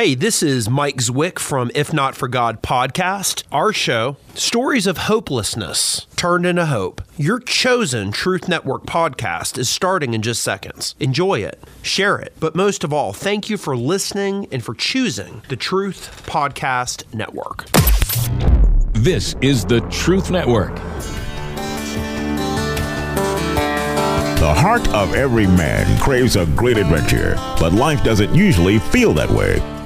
Hey, this is Mike Zwick from If Not For God podcast. Our show, Stories of Hopelessness Turned into Hope. Your chosen Truth Network podcast is starting in just seconds. Enjoy it, share it, but most of all, thank you for listening and for choosing the Truth Podcast Network. This is the Truth Network. The heart of every man craves a great adventure, but life doesn't usually feel that way.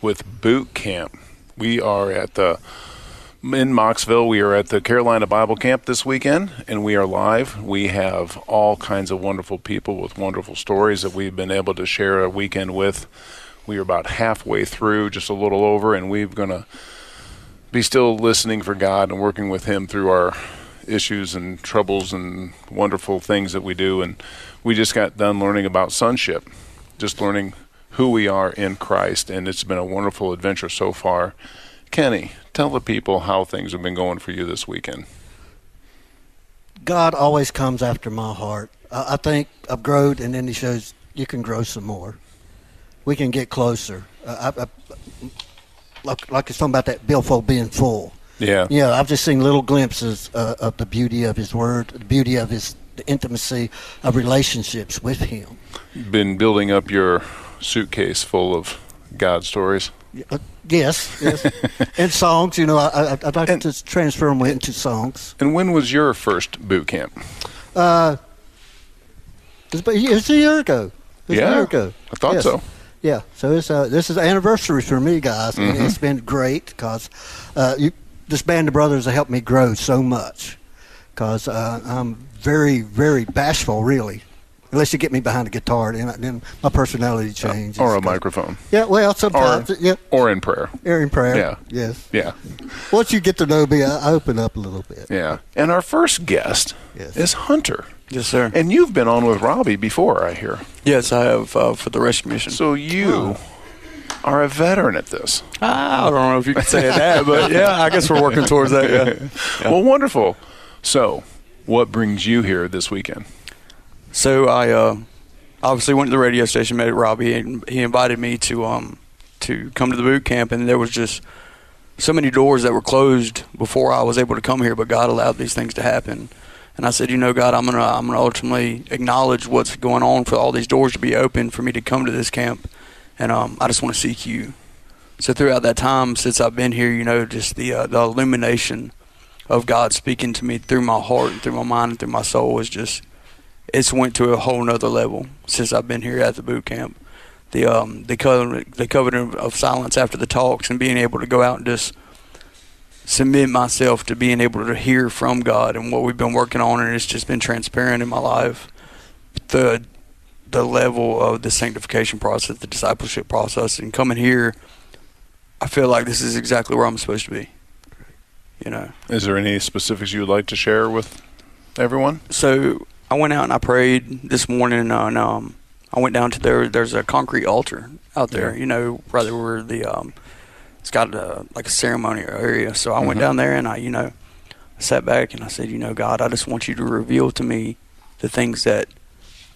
with boot camp. We are at the in Mocksville. We are at the Carolina Bible Camp this weekend, and we are live. We have all kinds of wonderful people with wonderful stories that we've been able to share a weekend with. We are about halfway through, just a little over, and we're going to be still listening for God and working with Him through our issues and troubles and wonderful things that we do. And we just got done learning about sonship, just learning who we are in Christ, and it's been a wonderful adventure so far. Kenny, tell the people how things have been going for you this weekend. God always comes after my heart. I think I've grown, and then He shows you can grow some more. We can get closer. Uh, I, I, like, like it's talking about that billfold being full. Yeah. Yeah, I've just seen little glimpses uh, of the beauty of His Word, the beauty of His the intimacy of relationships with Him. Been building up your suitcase full of God stories? Uh, yes, yes. and songs, you know, I, I, would like and, to transfer them into songs. And when was your first boot camp? Uh, it was, a year ago. yeah, a year ago. I thought yes. so. Yeah, so it's uh, this is anniversary for me, guys, mm-hmm. and it's been great because uh, you, this band of brothers have helped me grow so much. Because uh, I'm very, very bashful, really unless you get me behind a guitar, then, then my personality changes. or a microphone. Yeah, well, sometimes. Or, yeah. or in prayer. Or in prayer. Yeah. Yes. Yeah. Once you get to know me, I open up a little bit. Yeah. And our first guest yes. is Hunter. Yes, sir. And you've been on with Robbie before, I hear. Yes, I have uh, for the rescue mission. So you. Oh. Are a veteran at this. I don't know if you can say that, but yeah, I guess we're working towards that. Yeah. yeah. Well, wonderful. So, what brings you here this weekend? So I uh, obviously went to the radio station, met Robbie, and he invited me to um to come to the boot camp, and there was just so many doors that were closed before I was able to come here, but God allowed these things to happen. And I said, you know, God, I'm gonna I'm gonna ultimately acknowledge what's going on for all these doors to be open for me to come to this camp, and um, I just want to seek you. So throughout that time since I've been here, you know, just the uh, the illumination of God speaking to me through my heart and through my mind and through my soul is just it's went to a whole nother level since I've been here at the boot camp. The um the covenant the covenant of silence after the talks and being able to go out and just submit myself to being able to hear from God and what we've been working on and it's just been transparent in my life. The the level of the sanctification process, the discipleship process and coming here I feel like this is exactly where I'm supposed to be. You know. Is there any specifics you would like to share with everyone? So I went out and I prayed this morning, and um, I went down to there. There's a concrete altar out there, yeah. you know, right where the um, it's got a, like a ceremonial area. So I mm-hmm. went down there and I, you know, sat back and I said, you know, God, I just want you to reveal to me the things that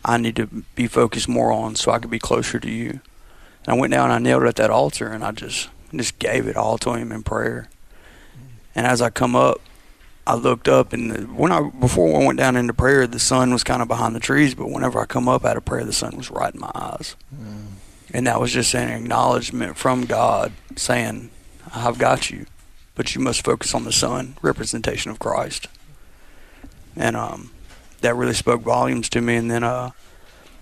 I need to be focused more on, so I could be closer to you. And I went down and I knelt at that altar and I just just gave it all to Him in prayer. And as I come up, I looked up and when I before I went down into prayer, the sun was kind of behind the trees. But whenever I come up out of prayer, the sun was right in my eyes, mm. and that was just an acknowledgement from God saying, "I've got you, but you must focus on the sun, representation of Christ." And um, that really spoke volumes to me. And then uh,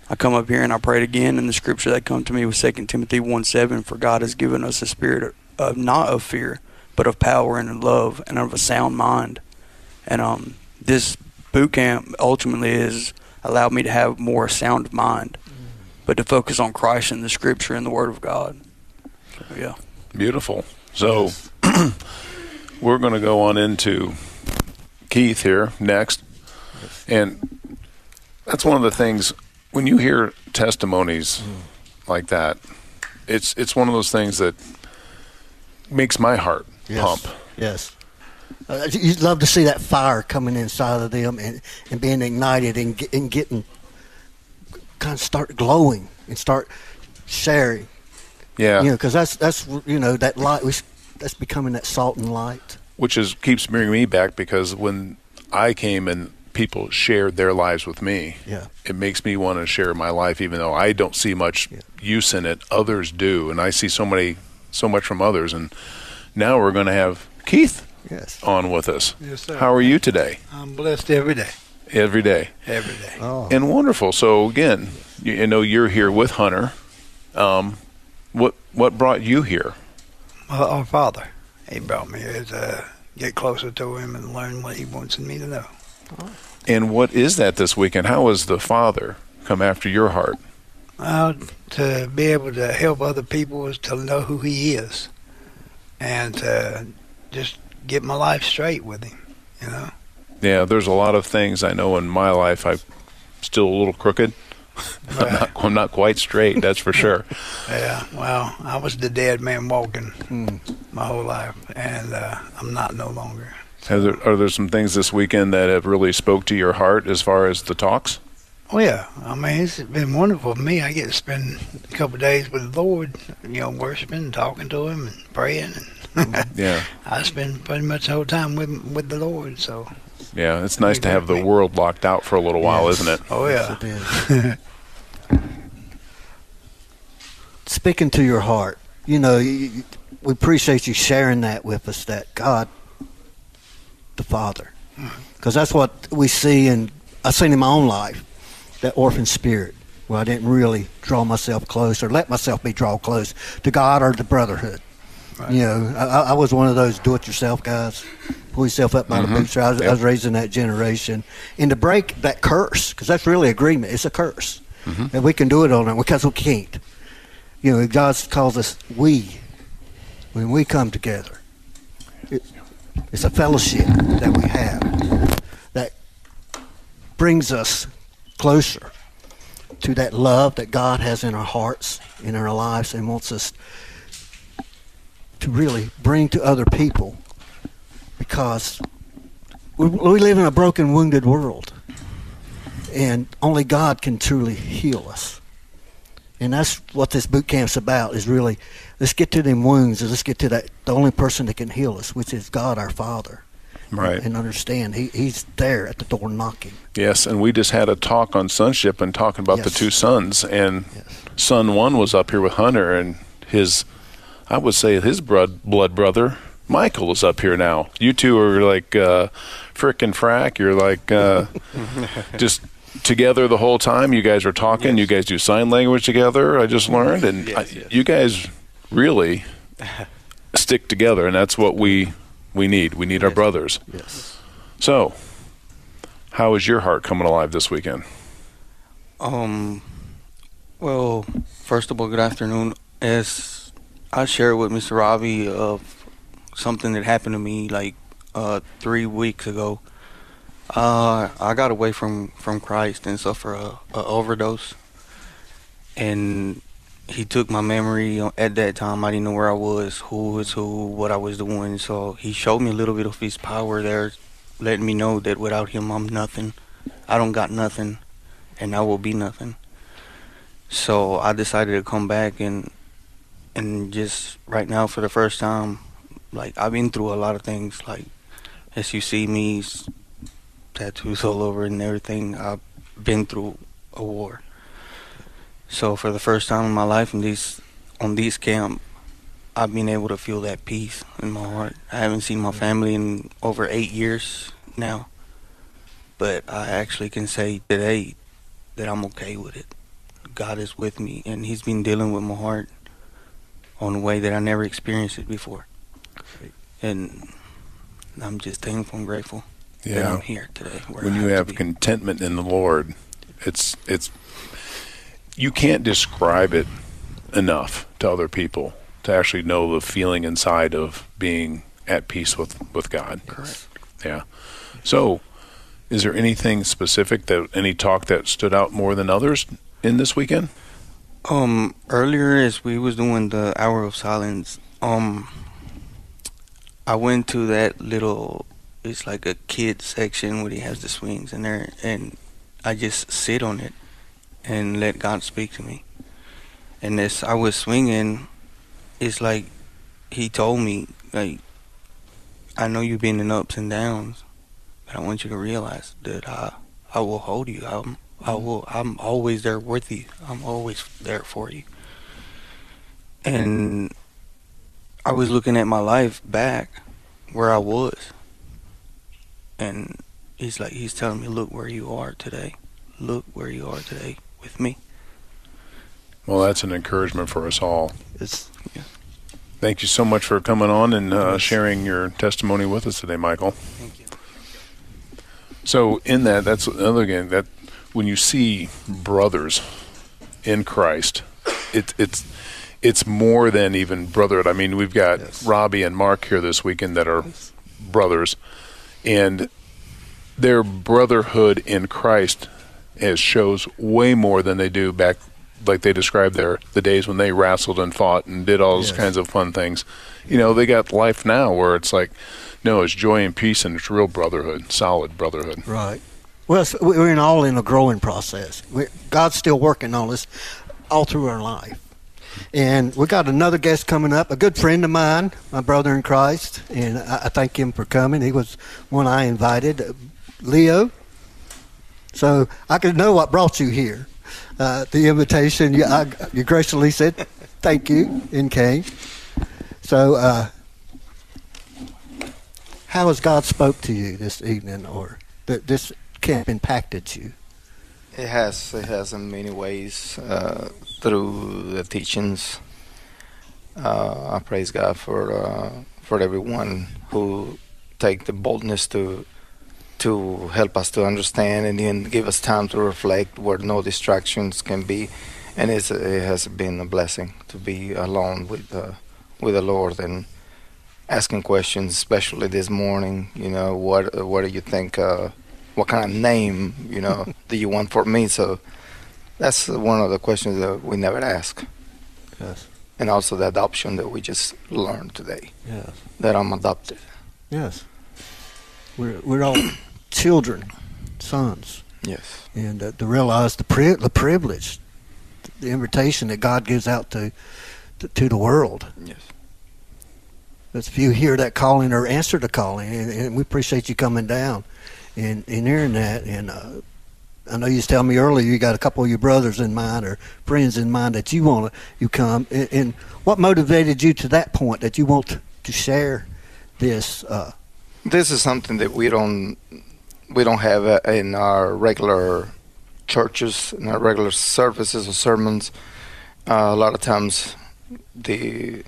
I come up here and I prayed again, and the scripture that come to me was Second Timothy one seven, "For God has given us a spirit of not of fear." But of power and of love and of a sound mind and um, this boot camp ultimately has allowed me to have more sound mind, but to focus on Christ and the Scripture and the Word of God. So, yeah. Beautiful. So we're going to go on into Keith here next. And that's one of the things when you hear testimonies like that, it's it's one of those things that makes my heart Yes. pump. Yes. Uh, you'd love to see that fire coming inside of them and, and being ignited and, get, and getting kind of start glowing and start sharing. Yeah. You know, because that's that's you know that light. S- that's becoming that salt and light. which is keeps bringing me back because when I came and people shared their lives with me, Yeah. it makes me want to share my life, even though I don't see much use in it. Others do, and I see so many, so much from others. And now we're going to have Keith Yes. on with us. Yes, sir. How are you today? I'm blessed every day. Every day, Every day. Oh. and wonderful. So again, you, I know you're here with Hunter. Um, what what brought you here? Our, our Father, He brought me here to get closer to Him and learn what He wants me to know. And what is that this weekend? How has the Father come after your heart? Uh, to be able to help other people is to know who He is, and to just get my life straight with Him. You know. Yeah, there's a lot of things I know in my life I'm still a little crooked. I'm, not, I'm not quite straight, that's for sure. Yeah. Well, I was the dead man walking my whole life, and uh, I'm not no longer. Are there, are there some things this weekend that have really spoke to your heart as far as the talks? Oh yeah, I mean it's been wonderful for me. I get to spend a couple of days with the Lord, you know, worshiping, and talking to Him, and praying. And Yeah, I spend pretty much the whole time with with the Lord. So, yeah. It's nice to have the world locked out for a little while, Yes. isn't it? oh yeah, Yes, it is. Speaking to your heart, you know, you, you- we appreciate you sharing that with us. That God, the Father, mm-hmm. because that's what we see, and I've seen in my own life, that orphan spirit, where I didn't really draw myself close or let myself be drawn close to God or the brotherhood. Right. You know, I, I was one of those do-it-yourself guys. Pull yourself up by the mm-hmm. bootstraps. I was, I was raised in that generation, and to break that curse, because that's really agreement. It's a curse, mm-hmm. and we can do it on it because we can't. You know, God calls us we. When we come together, it, it's a fellowship that we have that brings us closer to that love that God has in our hearts, in our lives, and wants us to really bring to other people because we, we live in a broken, wounded world. And only God can truly heal us. And that's what this boot camp's about is really let's get to them wounds and let's get to that the only person that can heal us, which is God our Father. Right. And understand he, he's there at the door knocking. Yes, and we just had a talk on sonship and talking about the two sons. And Yes. son one was up here with Hunter, and his, I would say his blood blood brother Michael is up here now. You two are like uh, frick and frack. You're like uh, just together the whole time. You guys are talking. You guys do sign language together. I just learned, and I, you guys really stick together, and that's what we we need. We need our brothers. Yes. So, how is your heart coming alive this weekend? Um, well, first of all, good afternoon. As I shared with Mr. Robbie of something that happened to me like uh, three weeks ago. Uh, I got away from, from Christ and suffered a, a overdose, and he took my memory at that time. I didn't know where I was, who was who, what I was doing. So he showed me a little bit of his power there, letting me know that without him, I'm nothing. I don't got nothing and I will be nothing. So I decided to come back and and just right now for the first time, like I've been through a lot of things. Like as you see me, tattoos all over and everything. I've been through a war. So for the first time in my life, in these on this camp, I've been able to feel that peace in my heart. I haven't seen my family in over eight years now, but I actually can say today that I'm okay with it. God is with me, and He's been dealing with my heart on a way that I never experienced it before. And I'm just thankful and grateful that I'm here today. when you to have contentment in the Lord, it's it's you can't describe it enough to other people. to actually know the feeling inside of being at peace with with God. Correct. Yeah. So, is there anything specific that any talk that stood out more than others in this weekend? Um, earlier as we was doing the hour of silence, um, I went to that little. It's like a kid section where he has the swings in there, and I just sit on it and let God speak to me. And as I was swinging, it's like He told me, like, I know you've been in ups and downs, but I want you to realize that I, I will hold you. I'm, I will. I'm always there with you. I'm always there for you. And I was looking at my life back where I was, and he's like, he's telling me, look where you are today. Look where you are today with me. Well, that's an encouragement for us all. It's Thank you so much for coming on and uh, sharing your testimony with us today, Michael. Thank you. So, in that, that's another game that when you see brothers in Christ, it, it's it's more than even brotherhood. I mean, we've got Yes. Robbie and Mark here this weekend that are brothers, and their brotherhood in Christ has shows way more than they do back, like they described there the days when they wrestled and fought and did all those Yes. kinds of fun things. You know, they got life now where it's like, no, it's joy and peace and it's real brotherhood, solid brotherhood. right. Well, we're in all in a growing process. We, God's still working on us all through our life. And we got another guest coming up, a good friend of mine, my brother in Christ, and I, I thank him for coming. He was one I invited, uh, Leo. So I could know what brought you here. Uh, the invitation, you, I, you graciously said thank you and came. So, uh, how has God spoke to you this evening, or that this camp impacted you? It has. It has in many ways uh, through the teachings. Uh, I praise God for uh, for everyone who take the boldness to to help us to understand and then give us time to reflect where no distractions can be. And it has been a blessing to be alone with uh, with the Lord and asking questions, especially this morning. You know, what what do you think? Uh, what kind of name you know do you want for me? So that's one of the questions that we never ask, Yes. and also the adoption that we just learned today Yes. that I'm adopted. Yes. We're we're all children, sons, Yes. and uh, to realize the pri- the privilege, the invitation that God gives out to to, to the world. Yes. There's few hear that calling or answer the calling, and, and we appreciate you coming down and, and hearing that. And uh, I know you was telling me earlier you got a couple of your brothers in mind or friends in mind that you want to you come. And, and what motivated you to that point that you want to, to share this? Uh, This is something that we don't we don't have uh, in our regular churches, in our regular services or sermons. Uh, a lot of times, the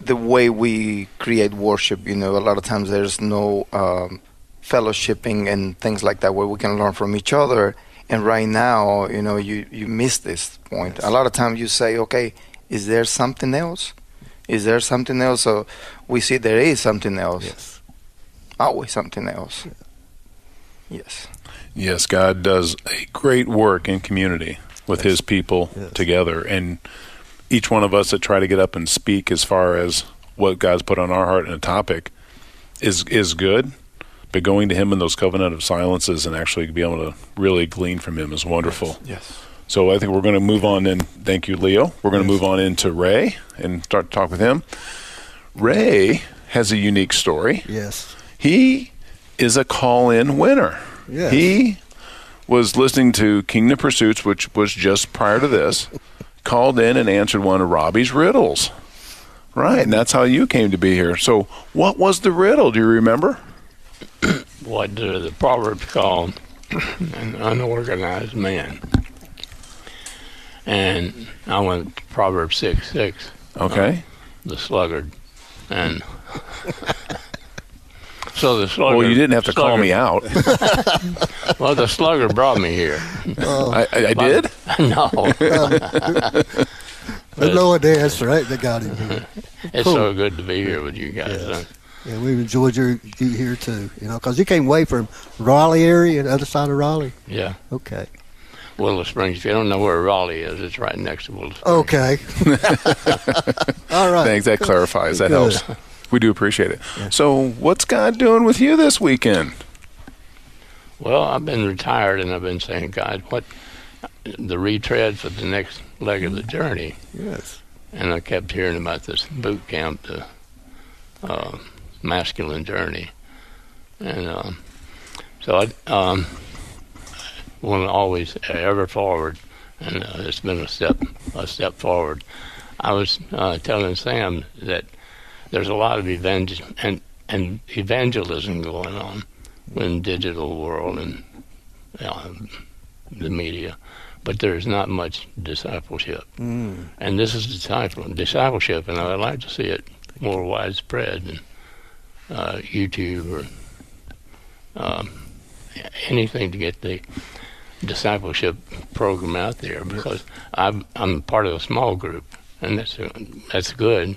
the way we create worship, you know, a lot of times there's no um, fellowshipping and things like that where we can learn from each other. And right now, you know, you you miss this point. A lot of times you say, okay, is there something else? Is there something else? So we see there is something else. yes. Always something else. Yes. Yes, God does a great work in community with His people Yes. together, and each one of us that try to get up and speak as far as what God's put on our heart in a topic is is good. But going to Him in those covenant of silences and actually be able to really glean from Him is wonderful. Yes. So I think we're going to move on in. Thank you, Leo. We're going to move on into Ray and start to talk with him. Ray has a unique story. Yes. He is a call-in winner. Yes. He was listening to Kingdom Pursuits, which was just prior to this, called in and answered one of Robbie's riddles. Right, and that's how you came to be here. So, what was the riddle? Do you remember? what the, the Proverbs call an unorganized man. And I went to Proverbs 6 6, Okay. Uh, the sluggard. And so the sluggard. well, you didn't have to call me out. Well, the sluggard brought me here. Oh. I, I, I did. no. There's no one there. That's right. They got him. Here. It's Cool. so good to be here with you guys. Yes. Huh? Yeah, we've enjoyed your you here too. You know, because you came way from Raleigh area, the other side of Raleigh. Yeah. Okay. Willow Springs. If you don't know where Raleigh is, it's right next to Willow Springs. Okay. All right. Thanks. That clarifies. That Good. helps. We do appreciate it. So, what's God doing with you this weekend? Well, I've been retired and I've been saying, God, what the retread for the next leg of the journey? Yes. And I kept hearing about this boot camp, the uh, masculine journey, and um, so I um, want to always ever forward, and uh, it's been a step a step forward. I was uh, telling Sam that there's a lot of evangel- and, and evangelism going on in digital world and um, the media, but there's not much discipleship. Mm. And this is disciple, discipleship, and I'd like to see it more widespread uh, YouTube or um, anything to get the discipleship program out there because I'm I'm part of a small group, and that's that's good.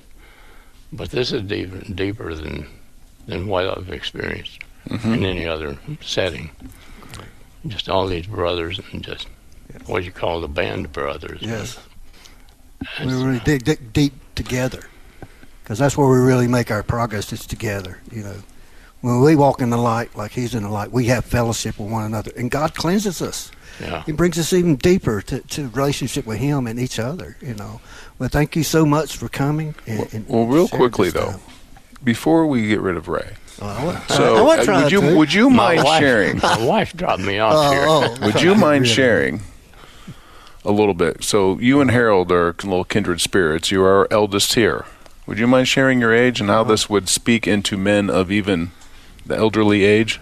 But this is deeper, deeper than than what I've experienced in any other setting. Just all these brothers and just what you call the band brothers. Yes. We really dig, dig deep together, because that's where we really make our progress. Is together. You know, when we walk in the light, like He's in the light, we have fellowship with one another, and God cleanses us. yeah. He brings us even deeper to, to relationship with Him and each other. You know. Well, thank you so much for coming. And, and Well, real quickly though, time. bere we get rid of Ray, Oh, so I, I uh, would you to. would you My mind wife, sharing? My wife dropped me off Oh, here. oh, Would you mind really? sharing a little bit? So you and Harold are little kindred spirits. You are our eldest here. Would you mind sharing your age and how this would speak into men of even the elderly age?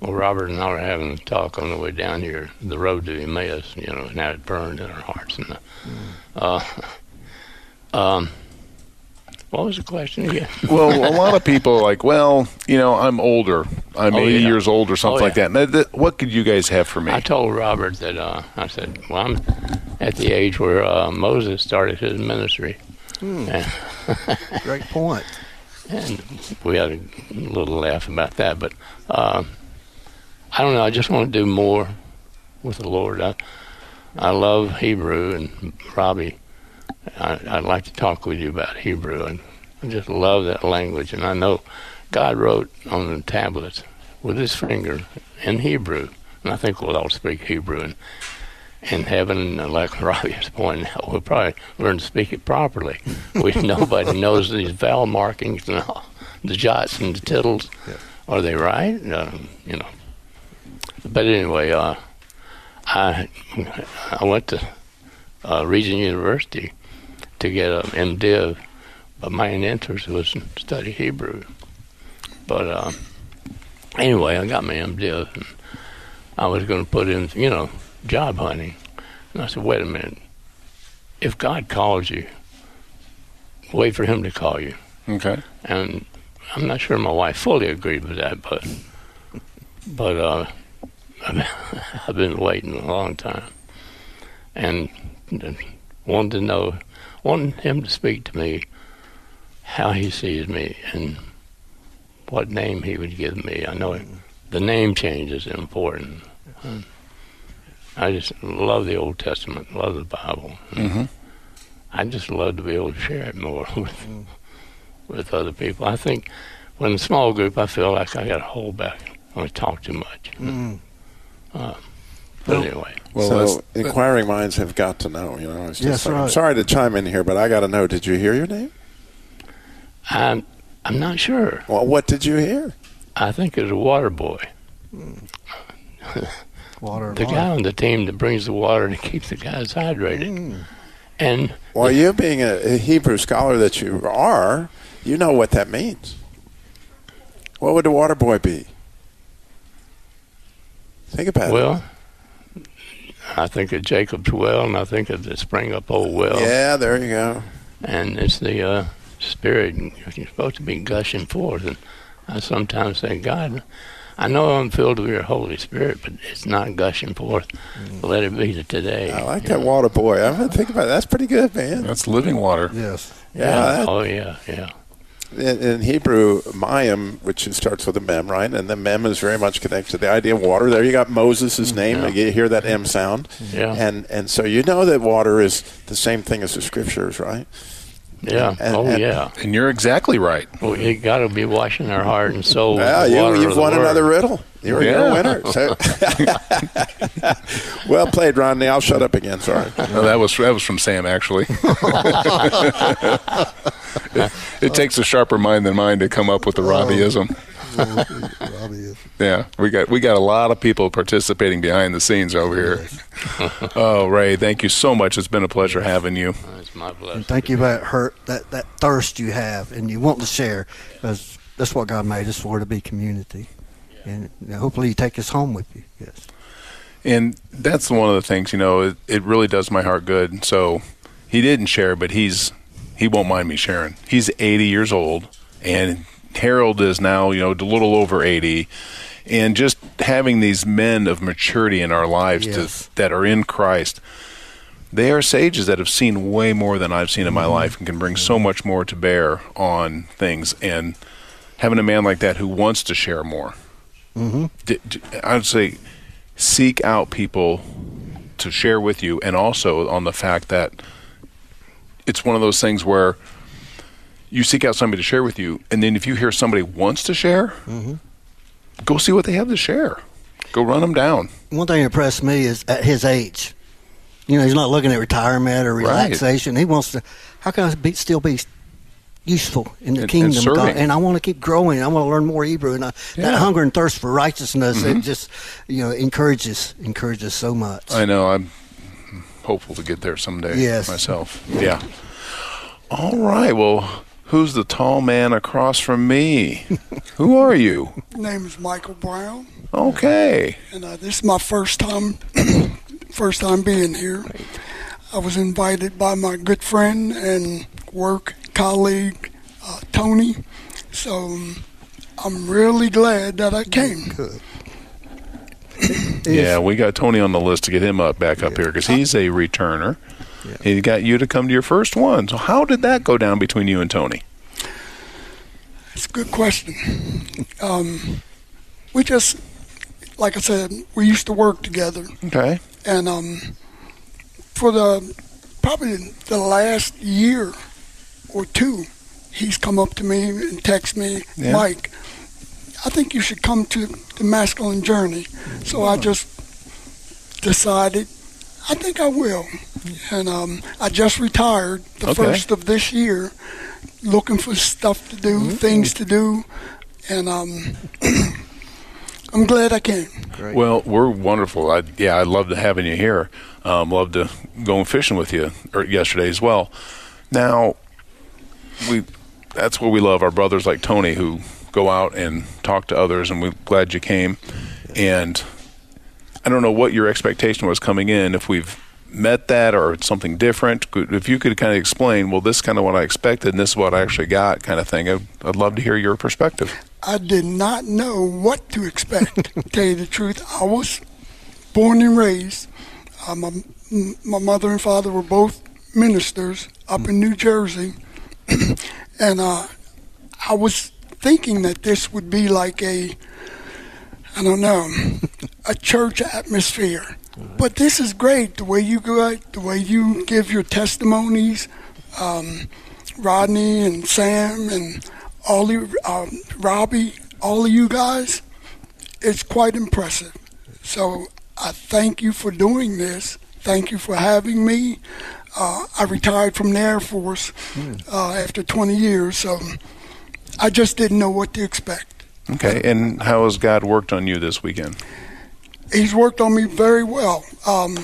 Well, Robert and I were having a talk on the way down here, the road to Emmaus, you know, and how it burned in our hearts. And uh, um, what was the question again? Well, a lot of people are like, well, you know, I'm older. I'm Oh, 80 yeah. years old or something Oh, like yeah. that. And that- What could you guys have for me? I told Robert that uh, I said, well, I'm at the age where uh, Moses started his ministry. And, Great point. and we had a little laugh about that. But uh, I don't know. I just want to do more with the Lord. I, I love Hebrew, and Robbie, I, I'd like to talk with you about Hebrew. And I just love that language. And I know God wrote on the tablets with his finger in Hebrew. And I think we'll all speak Hebrew. And in heaven, like Robbie was pointing out, we'll probably learn to speak it properly. We nobody knows these vowel markings and all, the jots and the tittles. Are they right? Um, you know. But anyway, uh, I I went to uh, Regent University to get an MDiv, but my interest was to study Hebrew. But uh, anyway, I got my MDiv, and I was going to put in, you know, job hunting. And I said, wait a minute. If God calls you, wait for Him to call you. okay. And I'm not sure my wife fully agreed with that, but but uh, I've been waiting a long time, and wanted to know, wanted Him to speak to me, how He sees me, and what name He would give me. I know the name change is important. I just love the Old Testament, love the Bible. Mhm. I just love to be able to share it more with with other people. I think when a small group, I feel like I got to hold back. I talk too much. Mm. Uh, but anyway, Well, so that's- inquiring minds have got to know. You know, it's just Yes, like, I'm sorry to chime in here, but I got to know. Did you hear your name? I'm I'm not sure. Well, what did you hear? I think it's a water boy, Water. the life. guy on the team that brings the water to keep the guys hydrated. Mm. And Well, you being a, a Hebrew scholar that you are, you know what that means. What would the water boy be? Think about it. well, I think of Jacob's well, and I think of the spring up old well. Yeah, there you go. and it's the uh, spirit you're supposed to be gushing forth and i sometimes say god I know I'm filled with your Holy Spirit, but it's not gushing forth. Mm. Let it be today. I like that water boy. I'm gonna think about it. That's pretty good, man. That's living water. Yes. Yeah. Yeah. that- Oh yeah. Yeah. in, in Hebrew, Mayim, which starts with a mem, right? And the mem is very much connected to the idea of water. There you got Moses' mm-hmm. name. Yeah. You hear that M sound. Yeah. And and so you know that water is the same thing as the scriptures, right? Yeah. And- oh and- yeah. And you're exactly right. Well, you got to be washing our heart and soul. with Well, the you, of you've the won Word. another riddle. You're, you're a winner. So. well played, Rodney. I'll shut up again. Sorry. No, that was that was from Sam actually. it, it takes a sharper mind than mine to come up with the Robbieism. Yeah, we got we got a lot of people participating behind the scenes over here. oh, Ray, thank you so much. It's been a pleasure having you. It's my blessing. And thank you for that hurt, that, that thirst you have, and you want to share, because that's what God made us for, to be community. And hopefully you take us home with you. Yes. And that's one of the things, you know, it, it really does my heart good. So he didn't share, but he's he won't mind me sharing. He's 80 years old, and Harold is now, you know, a little over 80. And just having these men of maturity in our lives Yes. to, that are in Christ, they are sages that have seen way more than I've seen in my life and can bring so much more to bear on things. And having a man like that who wants to share more, Mm-hmm. d- d- I would say seek out people to share with you, and also on the fact that it's one of those things where you seek out somebody to share with you, and then if you hear somebody wants to share, go see what they have to share. Go run them down. One thing that impressed me is at his age, you know, he's not looking at retirement or Right. relaxation. He wants to, how can I be, still be useful in the And- and kingdom of God? And I want to keep growing. I want to learn more Hebrew. And I, Yeah. that hunger and thirst for righteousness, Mhm. it just, you know, encourages, encourages so much. I know. I'm hopeful to get there someday. Yes. Myself. Yeah. All right. Well, who's the tall man across from me? Who are you? name is Michael Brown, Okay. and uh, this is my first time, first time being here. I was invited by my good friend and work colleague uh, Tony, so um, I'm really glad that I came. Good. Yeah, we got Tony on the list to get him up back up here because he's a returner. He got you to come to your first one. So how did that go down between you and Tony? It's a good question. Um, we just, like I said, we used to work together, Okay. and um, for the probably the last year or two, he's come up to me and text me, Yeah. Mike, I think you should come to the masculine journey. So I just decided, I think I will, and um, I just retired the Okay. first of this year, looking for stuff to do, things to do, and um, I'm glad I came. Well, we're wonderful. I, yeah, I loved having you here. Um, loved to going fishing with you or yesterday as well. Now, we that's what we love. Our brothers like Tony who go out and talk to others, and we're glad you came. And I don't know what your expectation was coming in. If we've met that or something different, if you could kind of explain, well, this is kind of what I expected, and this is what I actually got, kind of thing. I'd, I'd love to hear your perspective. I did not know what to expect. to tell you the truth, I was born and raised. Uh, my my mother and father were both ministers up in New Jersey, and uh, I was thinking that this would be like a I don't know a church atmosphere. But this is great. The way you go, the way you give your testimonies, um, Rodney and Sam and all you, um, Robbie, all of you guys, it's quite impressive. So I thank you for doing this. Thank you for having me. Uh, I retired from the Air Force uh, after 20 years, so I just didn't know what to expect. Okay, and how has God worked on you this weekend? He's worked on me very well. Um,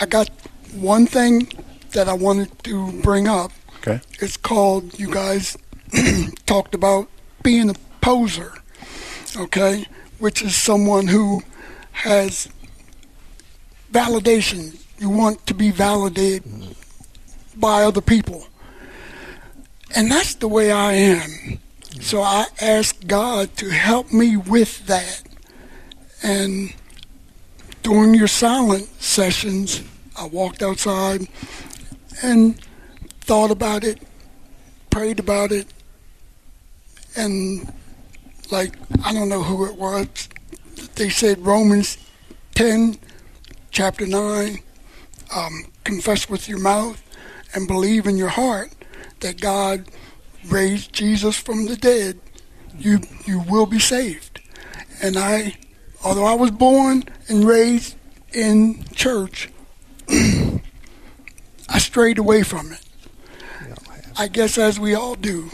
I got one thing that I wanted to bring up. Okay. It's called, you guys talked about being a poser, okay? Which is someone who has validation. You want to be validated by other people. And that's the way I am. So I ask God to help me with that. And during your silent sessions, I walked outside and thought about it, prayed about it, and like I don't know who it was. They said Romans 10, chapter 9, um, confess with your mouth and believe in your heart that God raised Jesus from the dead, you you will be saved. And I, although I was born and raised in church, I strayed away from it. I guess as we all do.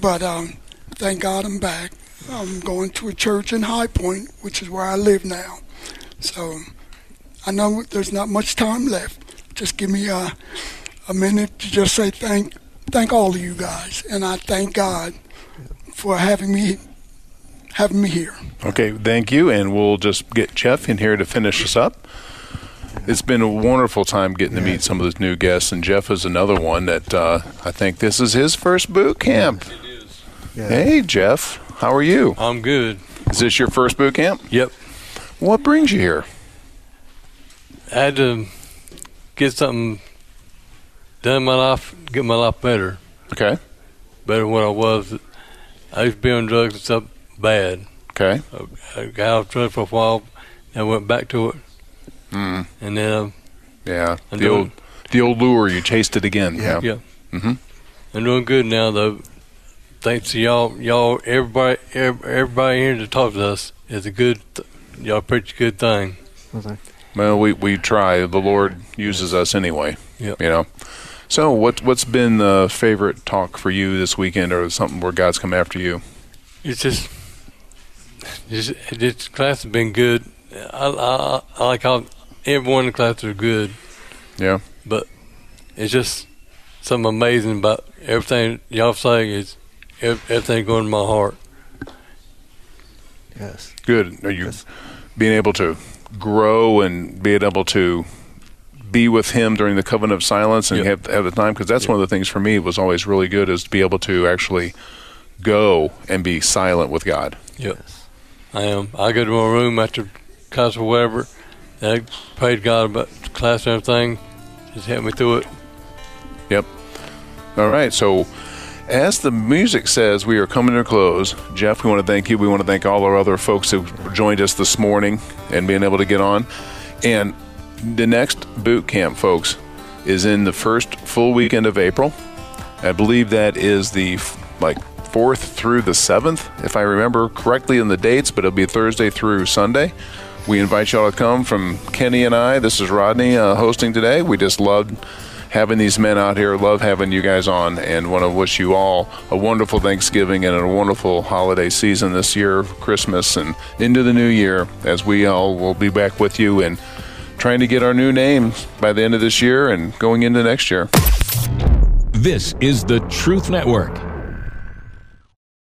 But um, thank God I'm back. I'm going to a church in High Point, which is where I live now. So I know there's not much time left. Just give me a, a minute to just say thank thank all of you guys, and I thank God for having me having me here. Okay, thank you, and we'll just get Jeff in here to finish us up. It's been a wonderful time getting to meet some of those new guests, and Jeff is another one that uh, I think this is his first boot camp. Hey, Jeff, how are you? I'm good. Is this your first boot camp? Yep. What brings you here? I had to get something done in my life, get my life better. Okay. Better than what I was. I used to be on drugs and stuff bad. Okay. I, I got off drugs for a while and went back to it. Mm. And then, um, Yeah, I'm the doing- old, the old lure. You chased it again. Yeah. yeah. hmm I'm doing good now, though. Thanks to y'all, y'all, everybody, everybody here to talk to us is a good. Y'all preach a good thing. Well, we we try. The Lord uses us anyway. Yep. You know. So, what what's been the favorite talk for you this weekend, or something where God's come after you? It's just, just this class has been good. I, I, I like how everyone in the class are good. Yeah. But it's just something amazing about everything y'all saying is everything going to my heart. Yes. Good. Are you being able to grow and being able to be with Him during the covenant of silence and have have the time? Because that's one of the things for me was always really good is to be able to actually go and be silent with God. Yep. I am. I go to my room after class or whatever, I pray to God about class and everything. Just help me through it. Yep. All right. So, as the music says, we are coming to a close. Jeff, we want to thank you. We want to thank all our other folks who joined us this morning and being able to get on. And the next boot camp, folks, is in the first full weekend of April. I believe that is the like fourth through the seventh, if I remember correctly in the dates, but it'll be Thursday through Sunday. We invite y'all to come from Kenny and I. This is Rodney uh, hosting today. We just loved having these men out here. Love having you guys on, and want to wish you all a wonderful Thanksgiving and a wonderful holiday season this year, Christmas and into the new year. As we all will be back with you and trying to get our new names by the end of this year and going into next year. This is the Truth Network.